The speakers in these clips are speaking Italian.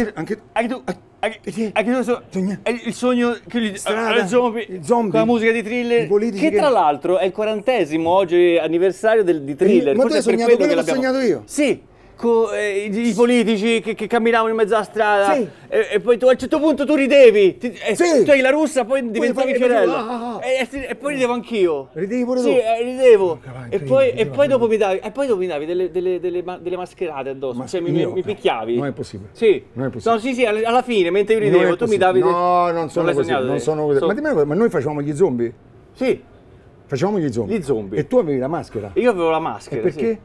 anche, anche, Anche- tu. Anche, anche tu so- Sogna- il sogno che gli Strada, eh, zombie, i zombie, con la musica di thriller che che- tra l'altro è il quarantesimo oggi anniversario del, di thriller. Ma tu forse hai è per sognato quello quello che ho sognato io? sì. eh, i, i politici che, che camminavano in mezzo alla strada Sì. e, e poi tu a un certo punto tu ridevi ti, e Sì. tu eri la russa poi diventavi poi- Fiorello ah, ah, ah. E, e- e poi ridevo anch'io Ridevi pure sì, tu? eh, ridevo e poi, e poi dopo mi davi e poi dopo mi davi delle, delle, delle, ma- delle mascherate addosso Ma cioè mi, io? mi picchiavi Non è possibile. sì Non è possibile. no sì sì alla, fine mentre io Non ridevo tu mi davi No, non sono l'hai così. Non sono così. So- Ma dimmi ma noi facevamo gli zombie? sì Facevamo gli zombie. Gli zombie. E tu avevi la maschera. io avevo la maschera perché?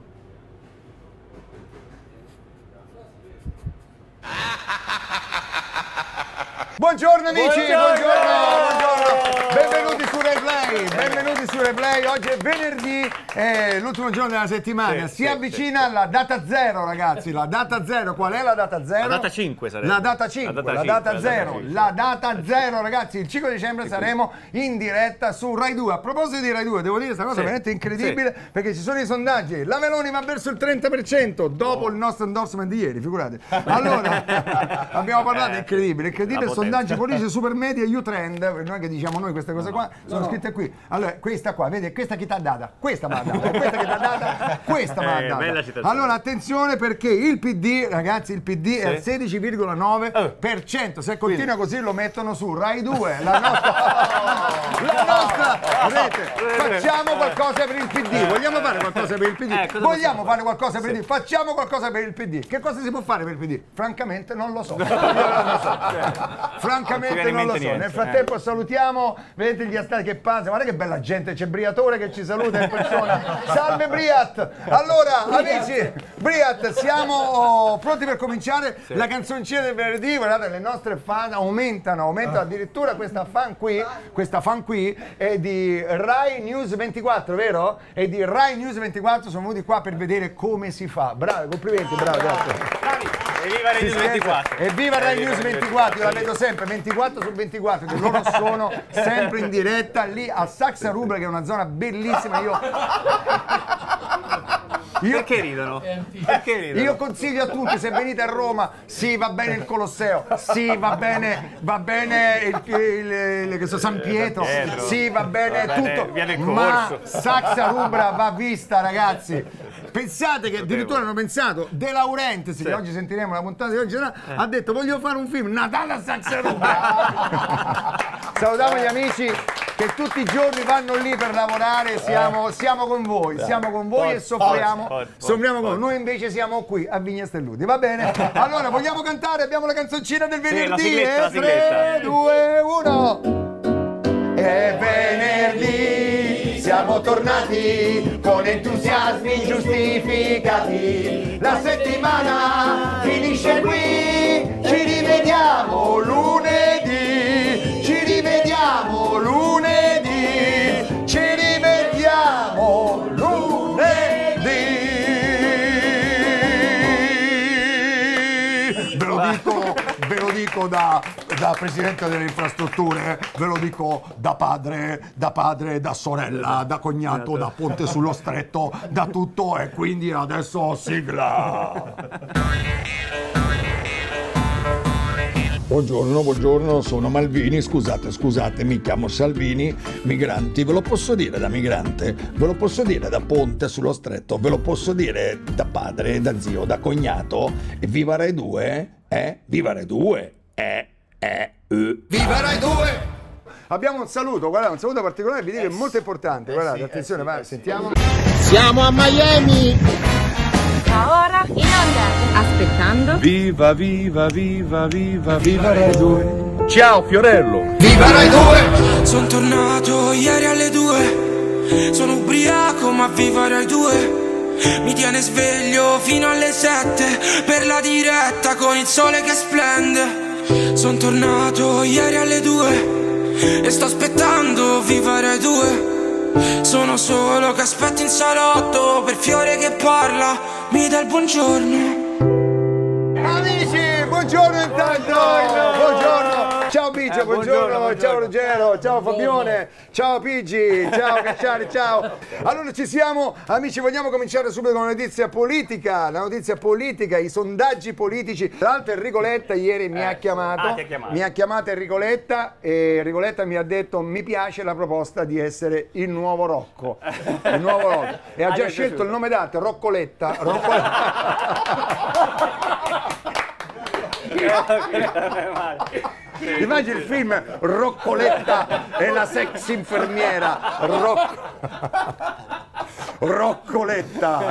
Buongiorno amici, Buongiorno! buongiorno, buongiorno. Benvenuti su Replay, benvenuti su Replay. Oggi è venerdì, è l'ultimo giorno della settimana. Sì, si sì, avvicina la data zero, ragazzi. La data zero, qual è la data zero? La data 5 sarebbe. La data 5, la La data, data 5, zero. la data 5. La data zero, ragazzi. Il 5 dicembre saremo in diretta su Rai 2. A proposito di Rai 2, devo dire questa cosa Sì, veramente incredibile perché ci sono i sondaggi. La Meloni va verso il 30% dopo il nostro endorsement di ieri, figurate. Allora, abbiamo parlato, è incredibile, incredibile. Sondaggi politici super media, U-Trend, non è che diciamo noi queste cose qua, sono scritte qui. Allora, questa qua, vedi, questa chi ti ha data? Questa mi ha data, questa che ti ha data? Questa mi ha Eh, data. Allora, attenzione perché il PD, ragazzi, il PD è al Sì. 16,9%. Se continua così lo mettono su Rai 2, la nostra, la nostra rete. Facciamo qualcosa per il PD. Vogliamo fare qualcosa per il PD? Eh, Vogliamo fare qualcosa per il PD? Facciamo qualcosa per il PD. Che cosa si può fare per il PD? Francamente non lo so. Non lo so. Francamente Non lo so. Nel frattempo salutiamo, vedete gli astati che passano. Guarda che bella gente, c'è Briatore che ci saluta in persona. Salve Briat! Allora, amici, Briat, siamo pronti per cominciare la canzoncina del venerdì. Guardate, le nostre fan aumentano, aumentano addirittura questa fan qui, questa fan qui è di Rai News 24, vero? È di Rai News 24, sono venuti qua per vedere come si fa. Bravi, complimenti, bravo, grazie. Evviva Si Radio scherza. 24 Evviva Rai News 24, io la vedo sempre 24 su 24, che loro sono sempre in diretta lì a Saxa Rubra, che è una zona bellissima. Io, io, perché ridono? perché ridono? io consiglio a tutti, se venite a Roma, sì, va bene il Colosseo, sì, va bene, va bene il, il- il- so, San Pietro, Pietro. sì, va bene Va bene, tutto, via del ma Corso. Saxa Rubra va vista, ragazzi. Pensate che addirittura hanno pensato De Laurentiis, che oggi sentiremo la puntata di oggi, ha detto voglio fare un film Natale a Saxa Rubra. Salutiamo gli amici che tutti i giorni vanno lì per lavorare, siamo, siamo con voi, siamo con voi e soffriamo, soffriamo con voi. Noi invece siamo qui a Vigna Stelluti, va bene? Allora vogliamo cantare, abbiamo la canzoncina del venerdì, sigletta, la eh? sigletta. 3, 2, 1. È venerdì, siamo tornati con entusiasmi giustificati. La settimana finisce qui, ci rivediamo lunedì, dico da, da presidente delle infrastrutture, ve lo dico da padre, da padre, da sorella, da cognato, da ponte sullo stretto, da tutto e quindi adesso sigla. Buongiorno, buongiorno, sono Malvini, scusate, scusate, mi chiamo Salvini, migranti, ve lo posso dire da migrante, ve lo posso dire da ponte sullo stretto, ve lo posso dire da padre, da zio, da cognato, e viva Rai 2, eh? Viva Rai 2, eh, eh, eh. Viva Rai 2! Abbiamo un saluto, guardate, un saluto particolare, vi dico, è molto importante, guardate, attenzione, vai, sentiamo. Siamo a Miami! Da ora in onda. Aspettando. Viva, viva, viva, viva, viva Rai 2. Ciao Fiorello! Viva Rai 2! Sono tornato ieri alle due. Sono ubriaco ma viva Rai 2. Mi tiene sveglio fino alle sette per la diretta con il sole che splende. Sono tornato ieri alle due e sto aspettando viva Rai 2. Sono solo che aspetto in salotto per fiore che parla, mi dà il buongiorno. Amici, buongiorno intanto! Buongiorno! Ciao Biggio, Eh, buongiorno, buongiorno, buongiorno. ciao Ruggero, ciao Fabione, ciao Pigi, ciao Cacciari, ciao! Allora ci siamo, amici, vogliamo cominciare subito con una notizia politica, la notizia politica, i sondaggi politici. Tra l'altro Enrico Letta ieri mi ha chiamato, ah, chiamato. mi ha chiamato Enrico Letta e Enrico Letta mi ha detto mi piace la proposta di essere il nuovo Rocco, il nuovo Rocco. E ha Ah, già è scelto il nome d'arte, Rocco Letta. Immagini il film Roccoletta e la sex infermiera. Roc- Roccoletta.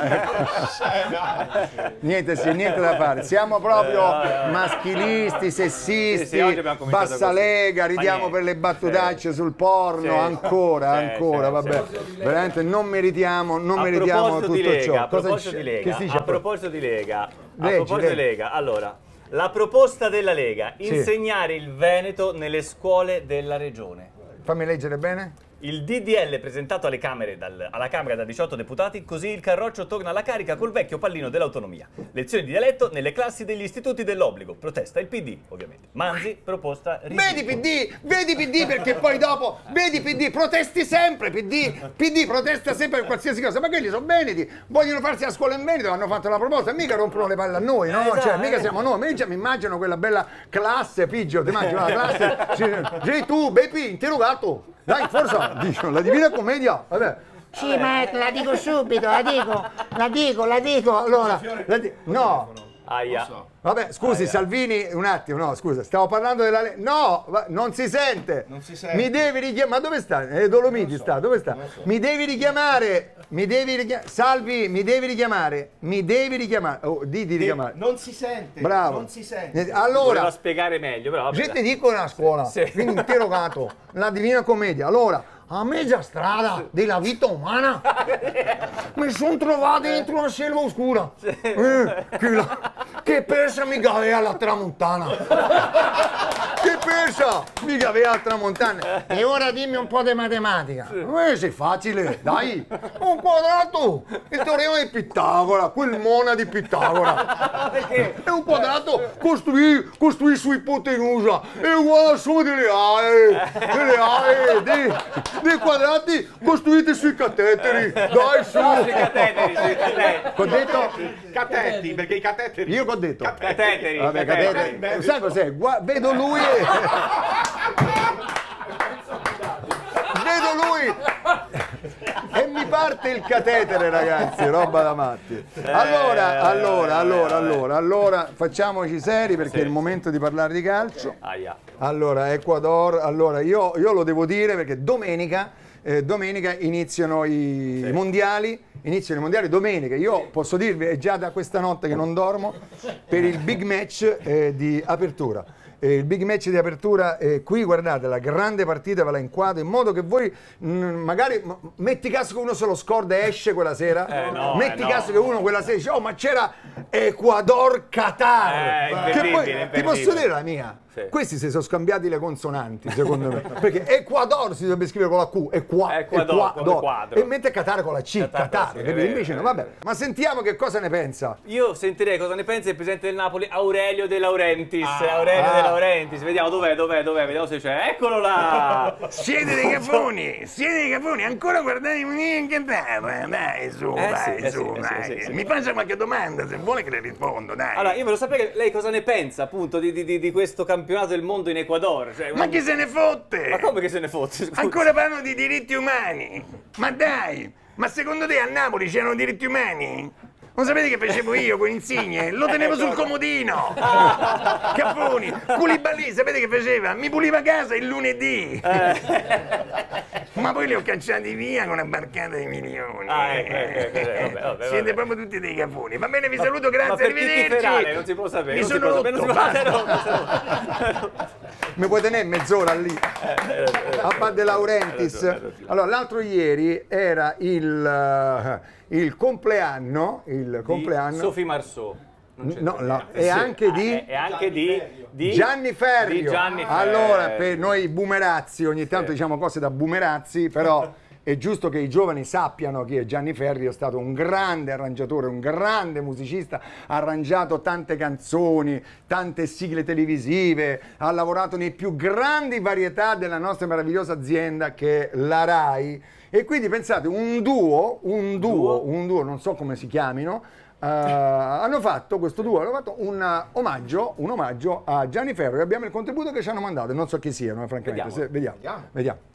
niente, sì, niente da fare. Siamo proprio maschilisti, sessisti, Sì, sì, bassa lega, ridiamo per le battutacce sul porno, ancora, ancora, vabbè. Veramente non meritiamo, non meritiamo tutto Lega, ciò. a proposito c'è? di Lega, Che si dice? a proposito di Lega, a proposito di Lega, allora, la proposta della Lega, insegnare il Veneto nelle scuole della regione. Fammi leggere bene. Il DDL presentato alle Camere dal- alla Camera da 18 deputati, così il Carroccio torna alla carica col vecchio pallino dell'autonomia. Lezioni di dialetto nelle classi degli istituti dell'obbligo. Protesta il PD, ovviamente. Manzi, proposta Vedi ridicula. PD, vedi PD perché poi dopo, vedi PD, protesti sempre PD, PD protesta sempre per qualsiasi cosa, ma quelli sono veneti, vogliono farsi la scuola in Veneto, hanno fatto la proposta, mica rompono le palle a noi, no? Esatto, cioè, mica siamo noi, io mi immagino quella bella classe, Piggio, ti immagini la classe, sì, tu, Bepi, interrogato, dai, forza, dicono, la Divina Commedia, vabbè. Sì, ma la dico subito, la dico, la dico, la dico. Allora, la di- no, Aia. Vabbè, scusi Salvini, un attimo, no, scusa, stavo parlando della legge. No, va- non si sente. Non si sente. Mi devi richiamare. Ma dove sta? Eh, Dolomiti sta, dove sta? Mi devi richiamare. Mi devi richiamare. Salvi, mi devi richiamare. Mi devi richiamare. Oh, di di richiamare. Non si sente. Bravo. Non si sente. Eh, Voleva Allora, spiegare meglio, però vabbè, io ti dico una scuola, Sì. quindi interrogato, la Divina Commedia. Allora, a mezza strada della vita umana mi sono trovato dentro una selva oscura. Eh, che, la- che persa mica aveva la tramontana. che persa mica aveva la tramontana. E ora dimmi un po' di matematica. Eh, sei facile, dai. Un quadrato, il teorema di Pitagora, quel mona di Pitagora. È un quadrato costruì, costruì su ipotenusa, è uguale alla somma delle aree, delle aree, dei, dei quadrati costruiti sui cateteri. Dai su! Sui cateteri, sui cateteri. Ho detto, Catetti, perché i catetteri. io ho detto. Cateteri, Vabbè, cateteri. cateteri. Sai cos'è? Gua- vedo lui e... Vedo lui e mi parte il catetere, ragazzi, roba da matti. Allora, allora, allora, allora, allora, facciamoci seri perché è il momento di parlare di calcio. Allora, Ecuador, allora io, io lo devo dire perché domenica, eh, domenica iniziano i, i mondiali, iniziano i mondiali domenica. Io posso dirvi, è già da questa notte che non dormo, per il big match eh, di apertura. Eh, il big match di apertura, eh, qui guardate, la grande partita ve la inquadro in modo che voi mh, magari m- metti caso che uno se lo scorda e esce quella sera, Eh, no, metti eh, no. caso che uno quella sera dice oh ma c'era Ecuador-Qatar, Eh, che poi ti posso dire la mia? Sì. Questi si sono scambiati le consonanti, secondo me. Perché Ecuador si dovrebbe scrivere con la Q, e qua, Ecuador. E mentre Qatar con la C, Qatar, Qatar, sì, vero, Invece no, vabbè. Ma sentiamo che cosa ne pensa. Io sentirei cosa ne pensa il presidente del Napoli, Aurelio De Laurentiis. Ah. Aurelio De Laurentiis, vediamo dov'è, dov'è, dov'è, vediamo se c'è. Eccolo là! Siete dei cafoni, siete dei cafoni, ancora guardate che dai, su, Eh sì, eh sì, eh sì, sì. Mi faccia qualche domanda, se vuole che le rispondo, dai. Allora, io volevo sapere lei cosa ne pensa appunto di, di- di- di questo campionato del mondo in Ecuador. Cioè, Ma chi se ne fotte? Ma come che se ne fosse? scusi? Ancora parlano di diritti umani? Ma dai, ma secondo te a Napoli c'erano diritti umani? Non sapete che facevo io con Insigne? Lo tenevo sul comodino! Caffoni! Culiballì, sapete che faceva? Mi puliva casa il lunedì! Ma poi li ho cacciati via con una barcata di milioni! Ah, ecco, ecco, ecco, vabbè, vabbè, Siete vabbè. proprio tutti dei cafoni! Va bene, vi saluto, grazie, arrivederci! tiferale? Non si può sapere. Mi sono rotto, non si può basta. sapere. Mi puoi tenere mezz'ora lì? A parte De Laurentiis. Allora, l'altro ieri era il, eh, il compleanno, il Di compleanno Sophie Marceau. Non c'è No, no, e Sì. anche di- Ah, e anche di, di Gianni Ferrio. Di Gianni Ferrio. Allora, per noi boomerazzi, ogni tanto diciamo cose da boomerazzi, però è giusto che i giovani sappiano che Gianni Ferri è stato un grande arrangiatore, un grande musicista, ha arrangiato tante canzoni, tante sigle televisive, ha lavorato nei più grandi varietà della nostra meravigliosa azienda che è la RAI. E quindi pensate, un duo, un duo, un duo, non so come si chiamino, eh, hanno fatto questo duo, hanno fatto un omaggio, un omaggio a Gianni Ferro e abbiamo il contributo che ci hanno mandato, non so chi siano, eh, francamente. Se- vediamo. vediamo.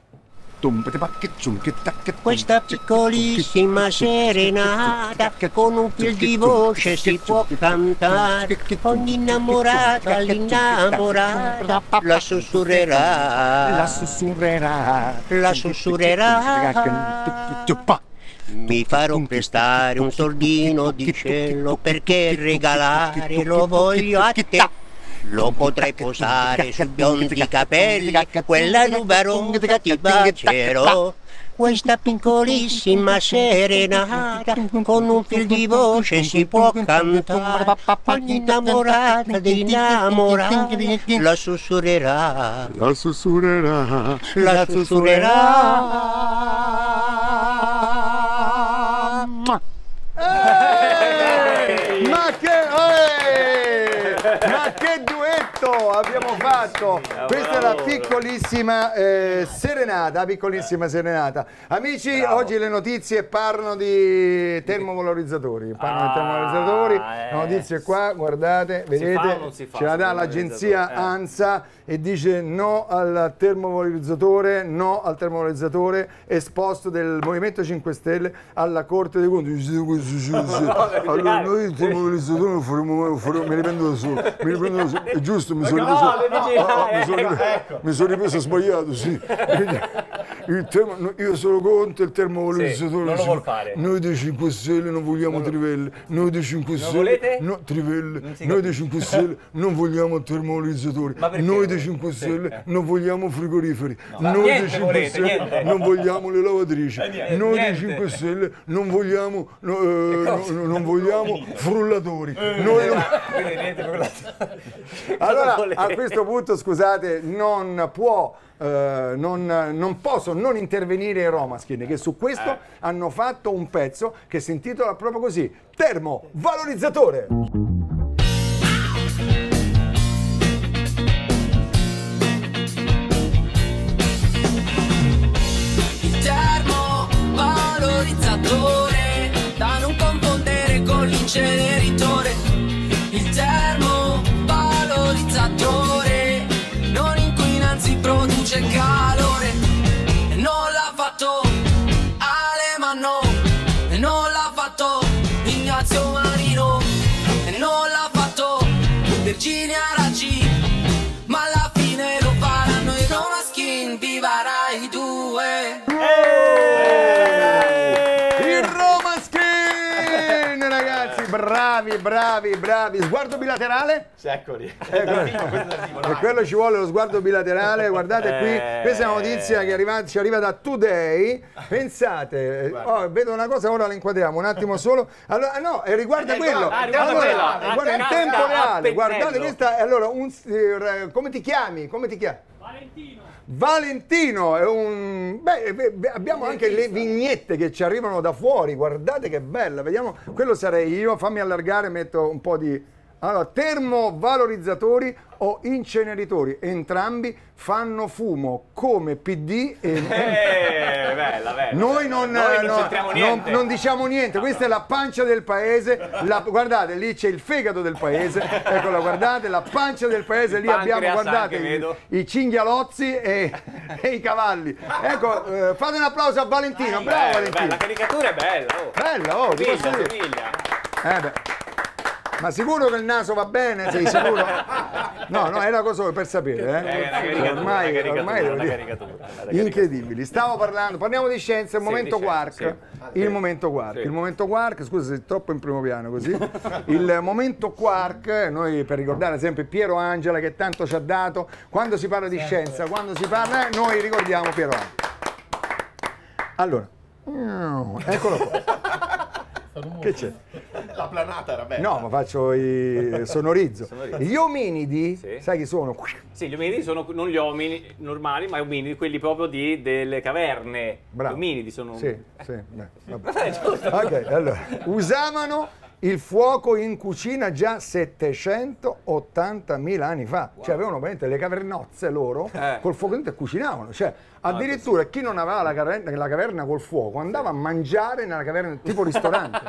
Questa piccolissima serenata con un fil di voce si può cantare. Ogni innamorata all'innamorata la sussurrerà. La sussurrerà. La sussurrerà. Mi farò prestare un soldino di cielo perché regalare lo voglio a te. Lo potrai posare sui biondi capelli, quella nuba ronda ti bacerò. Questa piccolissima serenata con un fil di voce si può cantare. Ogni innamorata degli innamorati la sussurrerà. La sussurrerà. La sussurrerà. Eh, ma che eh, ma che duetto abbiamo fatto. questa è la piccolissima eh, serenata piccolissima serenata. Amici oggi le notizie parlano di termovalorizzatori. Parlano di termovalorizzatori eh. notizie qua guardate vedete fa ce la dà l'agenzia Eh. ANSA e dice no al termovalorizzatore no al termovalorizzatore esposto del Movimento 5 Stelle alla Corte dei Conti. Allora noi il termovalorizzatore lo faremo, lo faremo- me ne prendo da solo me ne prendo da solo. È giusto mi sono No, ripreso lo dici, Ah, ah, eh, mi sono ecco, ripreso- ecco. Sì termo- no, io sono contro il termovalorizzatore Sì, non lo sì. fare. noi dei 5 Stelle non vogliamo trivelle noi dei 5 Stelle volete? no, trivelle Non noi dei capisce. 5 Stelle non vogliamo perché? noi dei 5 Sì, Stelle eh. non vogliamo frigoriferi Ma noi dei 5 volete, Stelle niente. non vogliamo le lavatrici Eh, noi dei niente. 5 Stelle non vogliamo no, eh, no, no, non vogliamo frullatori noi non- allora, a questo punto, scusate, non può, eh, non, non posso non intervenire i Romaskin, che su questo Eh. hanno fatto un pezzo che si intitola proprio così, Termo bravi, bravi, bravi. Sguardo bilaterale? Eccoli. Ecco, e quello ci vuole lo sguardo bilaterale, guardate qui, Eh. questa è una notizia che arriva- ci arriva da Today, pensate, oh, vedo una cosa, ora la inquadriamo un attimo solo, allora, no, eh, riguarda Eh, quello, ah, riguarda Allora, guarda in Casca tempo a reale, guardate questa, allora, un, come ti chiami? Come ti chiami? Valentino è un. Beh, beh, beh, abbiamo anche le vignette che ci arrivano da fuori. Guardate che bella. Vediamo. Quello sarei io. Fammi allargare, metto un po' di. Allora, termovalorizzatori o inceneritori. Entrambi fanno fumo come PD e. Eh, bella, bella. Noi non, Noi non no, non- non diciamo niente, questa è la pancia del paese, la- guardate lì c'è il fegato del paese, eccola guardate, la pancia del paese, Il lì abbiamo guardate i, i cinghialozzi e, e i cavalli. Ecco, eh, fate un applauso a Valentino, bravo Bella, Valentino. bella, la caricatura è bella. Oh. Bella, oh, dire. somiglia. Eh beh. Ma sicuro che il naso va bene? Sei sicuro? No, no, era cosa per sapere, È eh. caricatura, Ormai, ormai una caricatura. Incredibili. Stavo parlando, parliamo di scienza, il Sì, momento scienza, quark. sì. Il momento quark. Sì. Il momento quark, scusa se è troppo in primo piano così. Il momento quark, noi per ricordare sempre Piero Angela che tanto ci ha dato, quando si parla di scienza, quando si parla, eh, noi ricordiamo Piero Angela. Allora, eccolo qua. Che c'è? La planata era bella. No, ma faccio i sonorizzo. Sonorizzo. Gli ominidi, Sì. sai chi sono? Sì, gli ominidi sono non gli uomini normali, ma gli ominidi, quelli proprio di, delle caverne. Bravo. Gli ominidi sono... Sì, sì. beh, vabbè. Vabbè, giusto. Ok, allora, usavano il fuoco in cucina già 780.000 anni fa. Cioè avevano veramente le cavernozze loro Eh. col fuoco dentro e cucinavano. Cioè, addirittura chi non aveva la caverna, la caverna col fuoco andava a mangiare nella caverna tipo ristorante.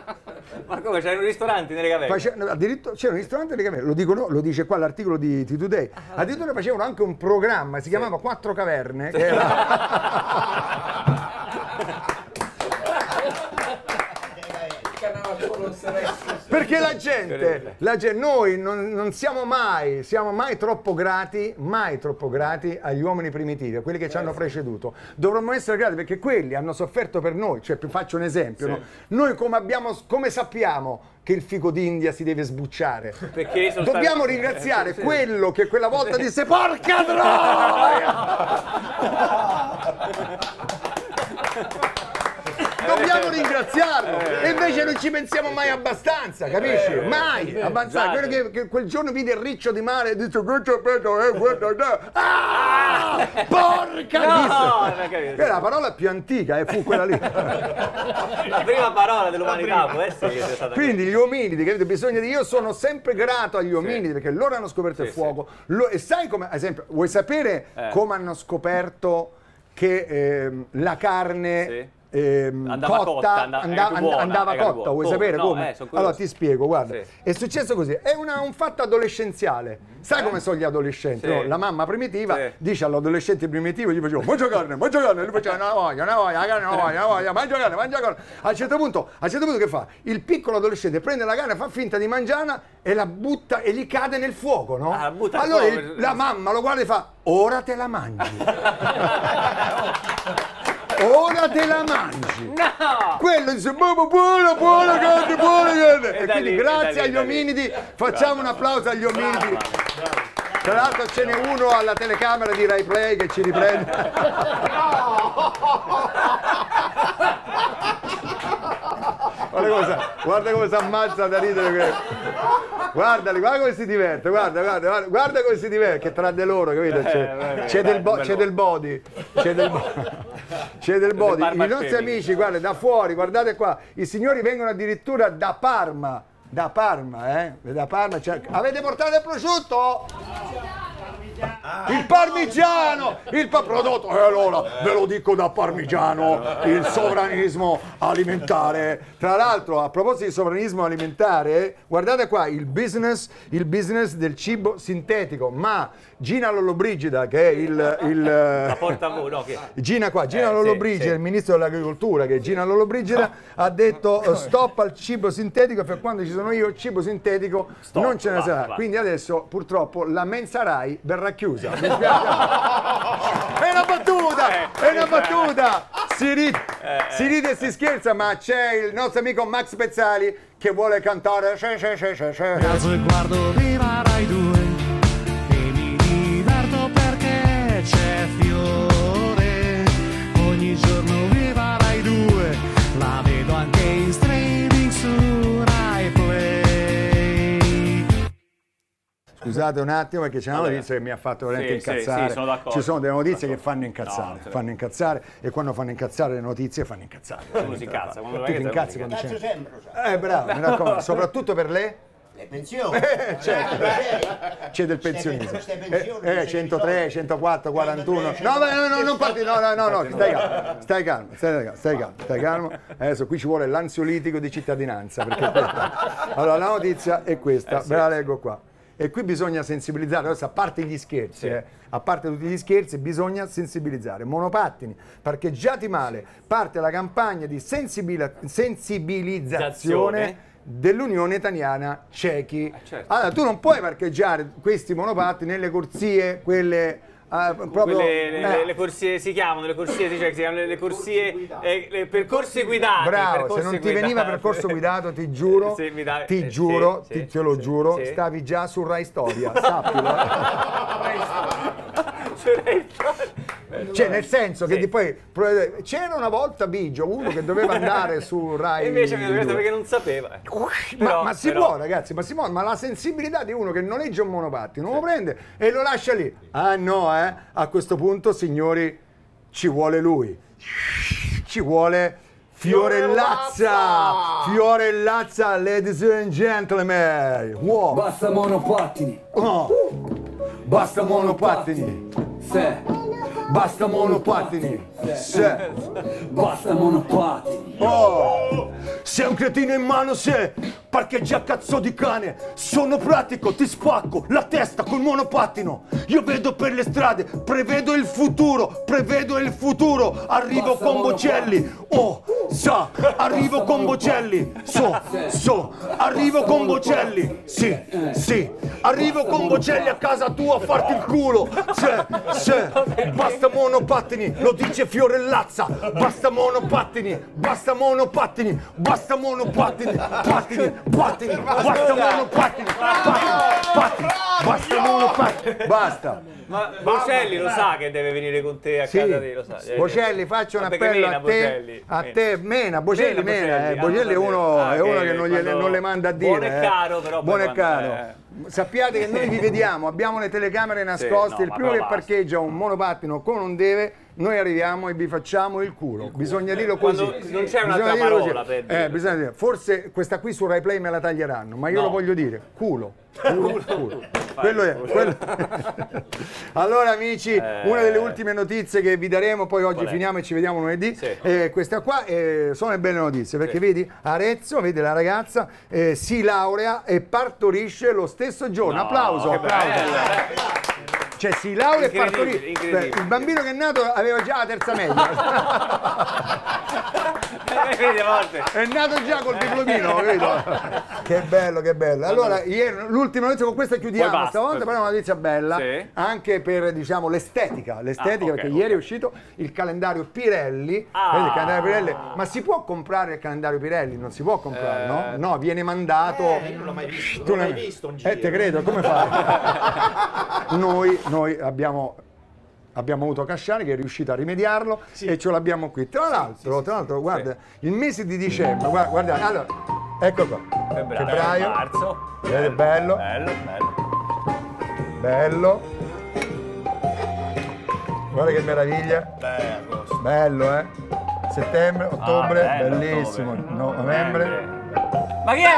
Ma come, c'erano ristoranti nelle caverne? Face- addirittura c'era un ristorante delle caverne, lo, dicono, lo dice qua l'articolo di T2Day. Addirittura facevano anche un programma, si chiamava Quattro Caverne, che era... Perché la gente, la gente- noi non, non siamo mai, siamo mai troppo grati, mai troppo grati agli uomini primitivi, a quelli che ci hanno preceduto. Dovremmo essere grati perché quelli hanno sofferto per noi. Cioè, faccio un esempio, no? Noi come, abbiamo, come sappiamo che il fico d'India si deve sbucciare? Dobbiamo stati- ringraziare Eh, sì. quello che quella volta disse porca troia! Dobbiamo ringraziarlo e invece non ci pensiamo mai abbastanza, capisci? Mai abbastanza. Quello che, che quel giorno vide il riccio di mare e disse eh, questo è bello." Ah! Porca No, disse. non ho capito. Che è la parola più antica e fu quella lì. La prima parola dell'umanità può essere che sia stata Quindi gli ominidi, capito? Bisogna dire, io sono sempre grato agli ominidi perché loro hanno scoperto il Sì, fuoco. Lo- e sai come, ad esempio, vuoi sapere Eh. come hanno scoperto che ehm, la carne Sì. Ehm, Andava cotta, cotta, and- buona, andava cotta? buona. Vuoi Come? sapere No, come? eh, allora ti spiego, guarda. Sì. È successo così, è una- un fatto adolescenziale. Sai come sono gli adolescenti? Sì. no? La mamma primitiva Sì. dice all'adolescente primitivo, gli faceva mangia carne, mangia carne, e lui faceva una voglia, una voglia, carne, una voglia, una voglia, mangia carne, mangia carne. A un certo punto, a un certo punto che fa? Il piccolo adolescente prende la carne, fa finta di mangiarla e la butta e gli cade nel fuoco, no? Ah, allora il- la mamma lo guarda e fa ora te la mangi. Ora te la mangi. No! Quello dice buona, buona, buona carne, buona carne. E, E da quindi lì, grazie e agli lì. ominidi facciamo un applauso agli ominidi. Tra l'altro ce n'è uno alla telecamera di Rai Play che ci riprende. Come, guarda come si ammazza da ridere. Guardali, guarda come si diverte, guarda, guarda, guarda, guarda come si diverte, che tra di loro, capito? C'è, c'è del, bo- c'è del body, c'è del, bo- c'è del body. I nostri amici, guarda, da fuori, guardate qua, i signori vengono addirittura da Parma, da Parma, eh? Da Parma, c'è- avete portato il prosciutto? Il parmigiano, il pa- prodotto, e allora ve lo dico da parmigiano, il sovranismo alimentare. Tra l'altro, a proposito di sovranismo alimentare, guardate qua il business, il business del cibo sintetico, ma Gina Lollobrigida, che è il... il La porta a no, che... Gina qua, Gina Eh, Lollobrigida, sì. il ministro dell'agricoltura, che è Gina Lollobrigida, ha detto eh, stop al cibo sintetico, per quando ci sono io, il cibo sintetico Stop, non ce ne basta, sarà. basta. Quindi adesso purtroppo la mensa Rai verrà chiusa. Mi spiace. è una battuta! È una battuta! Si ride, si ride e si scherza, ma c'è il nostro amico Max Pezzali che vuole cantare. C'è, c'è, c'è, c'è, c'è. E guardo Scusate un attimo perché c'è una notizia che mi ha fatto veramente Sì, sì, incazzare. sì, sono d'accordo. Ci sono delle notizie Sono che fanno incazzare, No, ne- fanno incazzare e quando fanno incazzare le notizie fanno incazzare. Uno si incazza, quando Tu ti che incazzi quando c'è. sempre, sai. Eh bravo, mi raccomando, soprattutto per le Le pensioni. Eh, certo. c'è del pensionismo. Eh, eh, queste 103, risorse. 104, 41. 103, No, ma no, no, non parti, no, no, no, no, stai calmo, stai calmo, stai calmo, stai calmo, stai calmo. Adesso qui ci vuole l'ansiolitico di cittadinanza, perché Allora, la notizia è questa, ve la leggo qua. E qui bisogna sensibilizzare, adesso a parte gli scherzi, eh, a parte tutti gli scherzi, bisogna sensibilizzare. Monopattini, parcheggiati male, parte la campagna di sensibila- sensibilizzazione Zazione. dell'Unione Italiana Cechi. certo. Allora, tu non puoi parcheggiare questi monopattini nelle corsie, quelle ah, proprio... Quelle, le, eh, le corsie si chiamano, le corsie si, cioè, si chiamano le, le corsie, eh, le percorsi guidati. Bravo, se percorsi non ti guidati. veniva percorso guidato, ti giuro, Sì, mi dai- ti eh, giuro, sì, ti, sì, te lo sì, giuro, sì. stavi già su Rai Storia, sappilo. eh. Cioè, Cioè, nel senso che Sì. di poi c'era una volta Bigio, uno che doveva andare su Rai. E invece mi ha detto 2. perché non sapeva. eh. Ma, Però- ma si però- può, ragazzi, ma si può, ma la sensibilità di uno che noleggia un monopattino lo prende e lo lascia lì. Ah no, eh? A questo punto, signori, ci vuole lui. Ci vuole Fiorellazza! Fiorellazza, ladies and gentlemen! Wow. Basta monopattini. Oh. Basta monopattini! Se. Basta monopattini! Se. Basta monopattini. Oh, sei un cretino in mano se parcheggi a cazzo di cane. Sono pratico, ti spacco la testa col monopattino. Io vedo per le strade, prevedo il futuro, prevedo il futuro. Arrivo Basta con. Bocelli. Oh, sa, arrivo con Bocelli. So, so, arrivo con Bocelli. Sì, sì, arrivo con Bocelli a casa tua a farti il culo. Se, se, basta monopattini, lo dice Fiorellazza. Basta monopattini, basta monopattini, basta monopattini, pattini, pattini, basta monopattini, pattini, pattini, basta monopattini, basta. Ma Bocelli lo sa che deve venire con te a Sì, casa di lo sa. Bocelli, faccio un appello mena a te, Bocelli, a te, mena, Bocelli, Mena mena, eh. Bocelli, ah, Bocelli è uno, ah, è uno che che non, gliele- non le manda a dire. buono e eh. caro, però Buono e caro. eh. Sappiate che noi vi vediamo, abbiamo le telecamere nascoste, no, il primo che basta. parcheggia un monopattino con un deve, noi arriviamo e vi facciamo il culo. Bisogna dirlo così. Quando non c'è un'altra parola per Eh, dirlo. bisogna dire. Forse questa qui su Rai Play me la taglieranno, ma io No. lo voglio dire. Culo. Culo, culo. Quello è. quello- allora amici, una delle ultime notizie che vi daremo, poi oggi Eh. Finiamo e ci vediamo lunedì. Sì. Eh, questa qua eh, sono le belle notizie, perché Sì. vedi Arezzo, vedi la ragazza, eh, si laurea e partorisce lo stesso giorno. applauso, che applauso. Cioè si laurea e. Beh, il bambino che è nato aveva già la terza media. Eh. È nato già col diplomino, capito? Che bello, che bello. Allora, ieri, l'ultima notizia con questa chiudiamo. Basta, Stavolta poi- però è una notizia bella, Sì. anche per diciamo l'estetica, l'estetica Ah, ok, perché ok. ieri è uscito il calendario Pirelli. Ah. Il calendario Pirelli, ma si può comprare il calendario Pirelli? Non si può comprare, no? Eh. No, viene mandato. io non l'ho mai visto, Tu non mai visto un Eh, giro. te credo, come fai? noi, noi abbiamo abbiamo avuto Casciani che è riuscito a rimediarlo e ce l'abbiamo qui. Tra l'altro, tra l'altro, guarda, il mese di dicembre, guarda, guarda, allora, ecco qua. Febbraio, Febbraio. marzo. Vedete, bello, Bello, bello. bello. Guarda che meraviglia. Bello, eh? Settembre, ottobre, Ah, bello, bellissimo. ottobre. No- novembre. Ma chi è?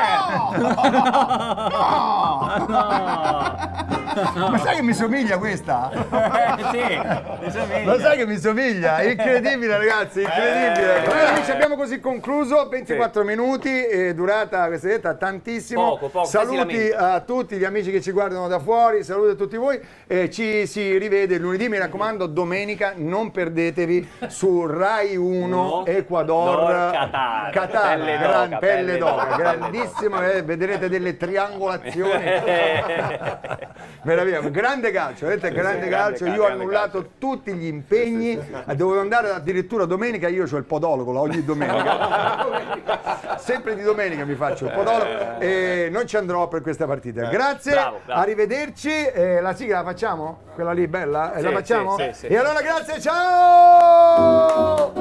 Ma sai che mi somiglia questa? Eh, sì, mi somiglia. Lo sai che mi somiglia? Incredibile ragazzi, incredibile. Allora amici abbiamo così concluso, 24 minuti, e durata questa diretta tantissimo. Poco, poco, Saluti a tutti gli amici che ci guardano da fuori, saluti a tutti voi. e ci si rivede lunedì, mi raccomando, domenica non perdetevi su Rai 1 Uno, Ecuador Dor, Qatar. Qatar, Pelle gran- d'oca, pelle d'oca, grandissimo, eh, vedrete delle triangolazioni. Meraviglia, grande calcio, vedete, grande calcio. cal- Io ho annullato tutti gli impegni, dovevo andare addirittura domenica. Io ho il podologo là, ogni domenica. Sempre di domenica mi faccio il podologo e non ci andrò per questa partita. Grazie, Bravo, bravo. arrivederci. Eh, la sigla la facciamo? Quella lì bella? Eh, la Sì, facciamo? sì, sì, sì. E allora grazie, ciao!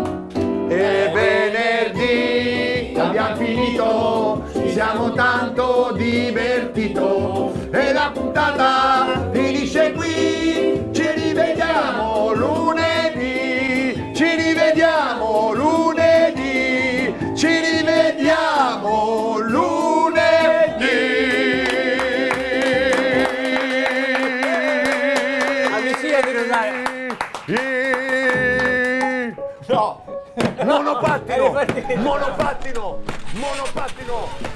E venerdì abbiamo finito, siamo tanto divertito. E la puntata finisce qui, ci rivediamo lunedì, ci rivediamo Monopattino! Monopattino! Monopattino!